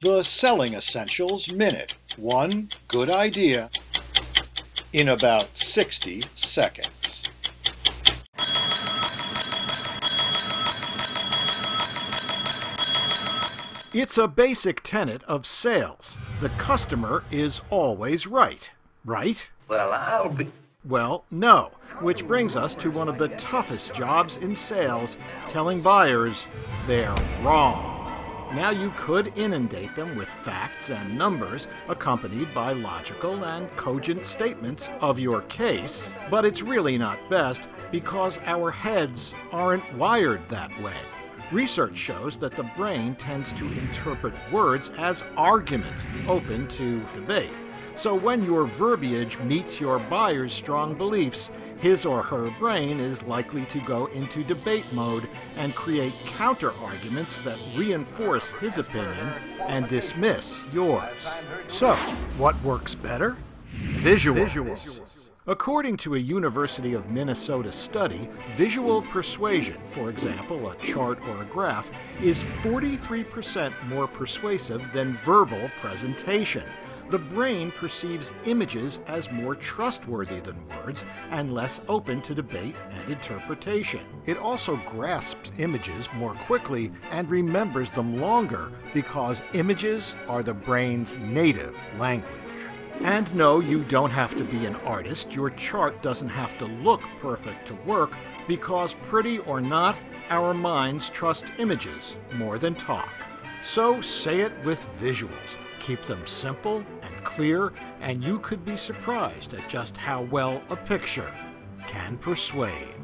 The Selling Essentials Minute. One good idea in about 60 seconds. It's a basic tenet of sales. The customer is always right, right? Well, I'll be. Well, no. Which brings us to one of the toughest jobs in sales telling buyers they're wrong. Now, you could inundate them with facts and numbers accompanied by logical and cogent statements of your case, but it's really not best because our heads aren't wired that way. Research shows that the brain tends to interpret words as arguments open to debate. So when your verbiage meets your buyer's strong beliefs, his or her brain is likely to go into debate mode and create counter arguments that reinforce his opinion and dismiss yours. So, what works better? Visuals. Visuals. According to a University of Minnesota study, visual persuasion, for example, a chart or a graph, is 43% more persuasive than verbal presentation. The brain perceives images as more trustworthy than words and less open to debate and interpretation. It also grasps images more quickly and remembers them longer because images are the brain's native language. And no, you don't have to be an artist. Your chart doesn't have to look perfect to work because, pretty or not, our minds trust images more than talk. So say it with visuals. Keep them simple and clear, and you could be surprised at just how well a picture can persuade.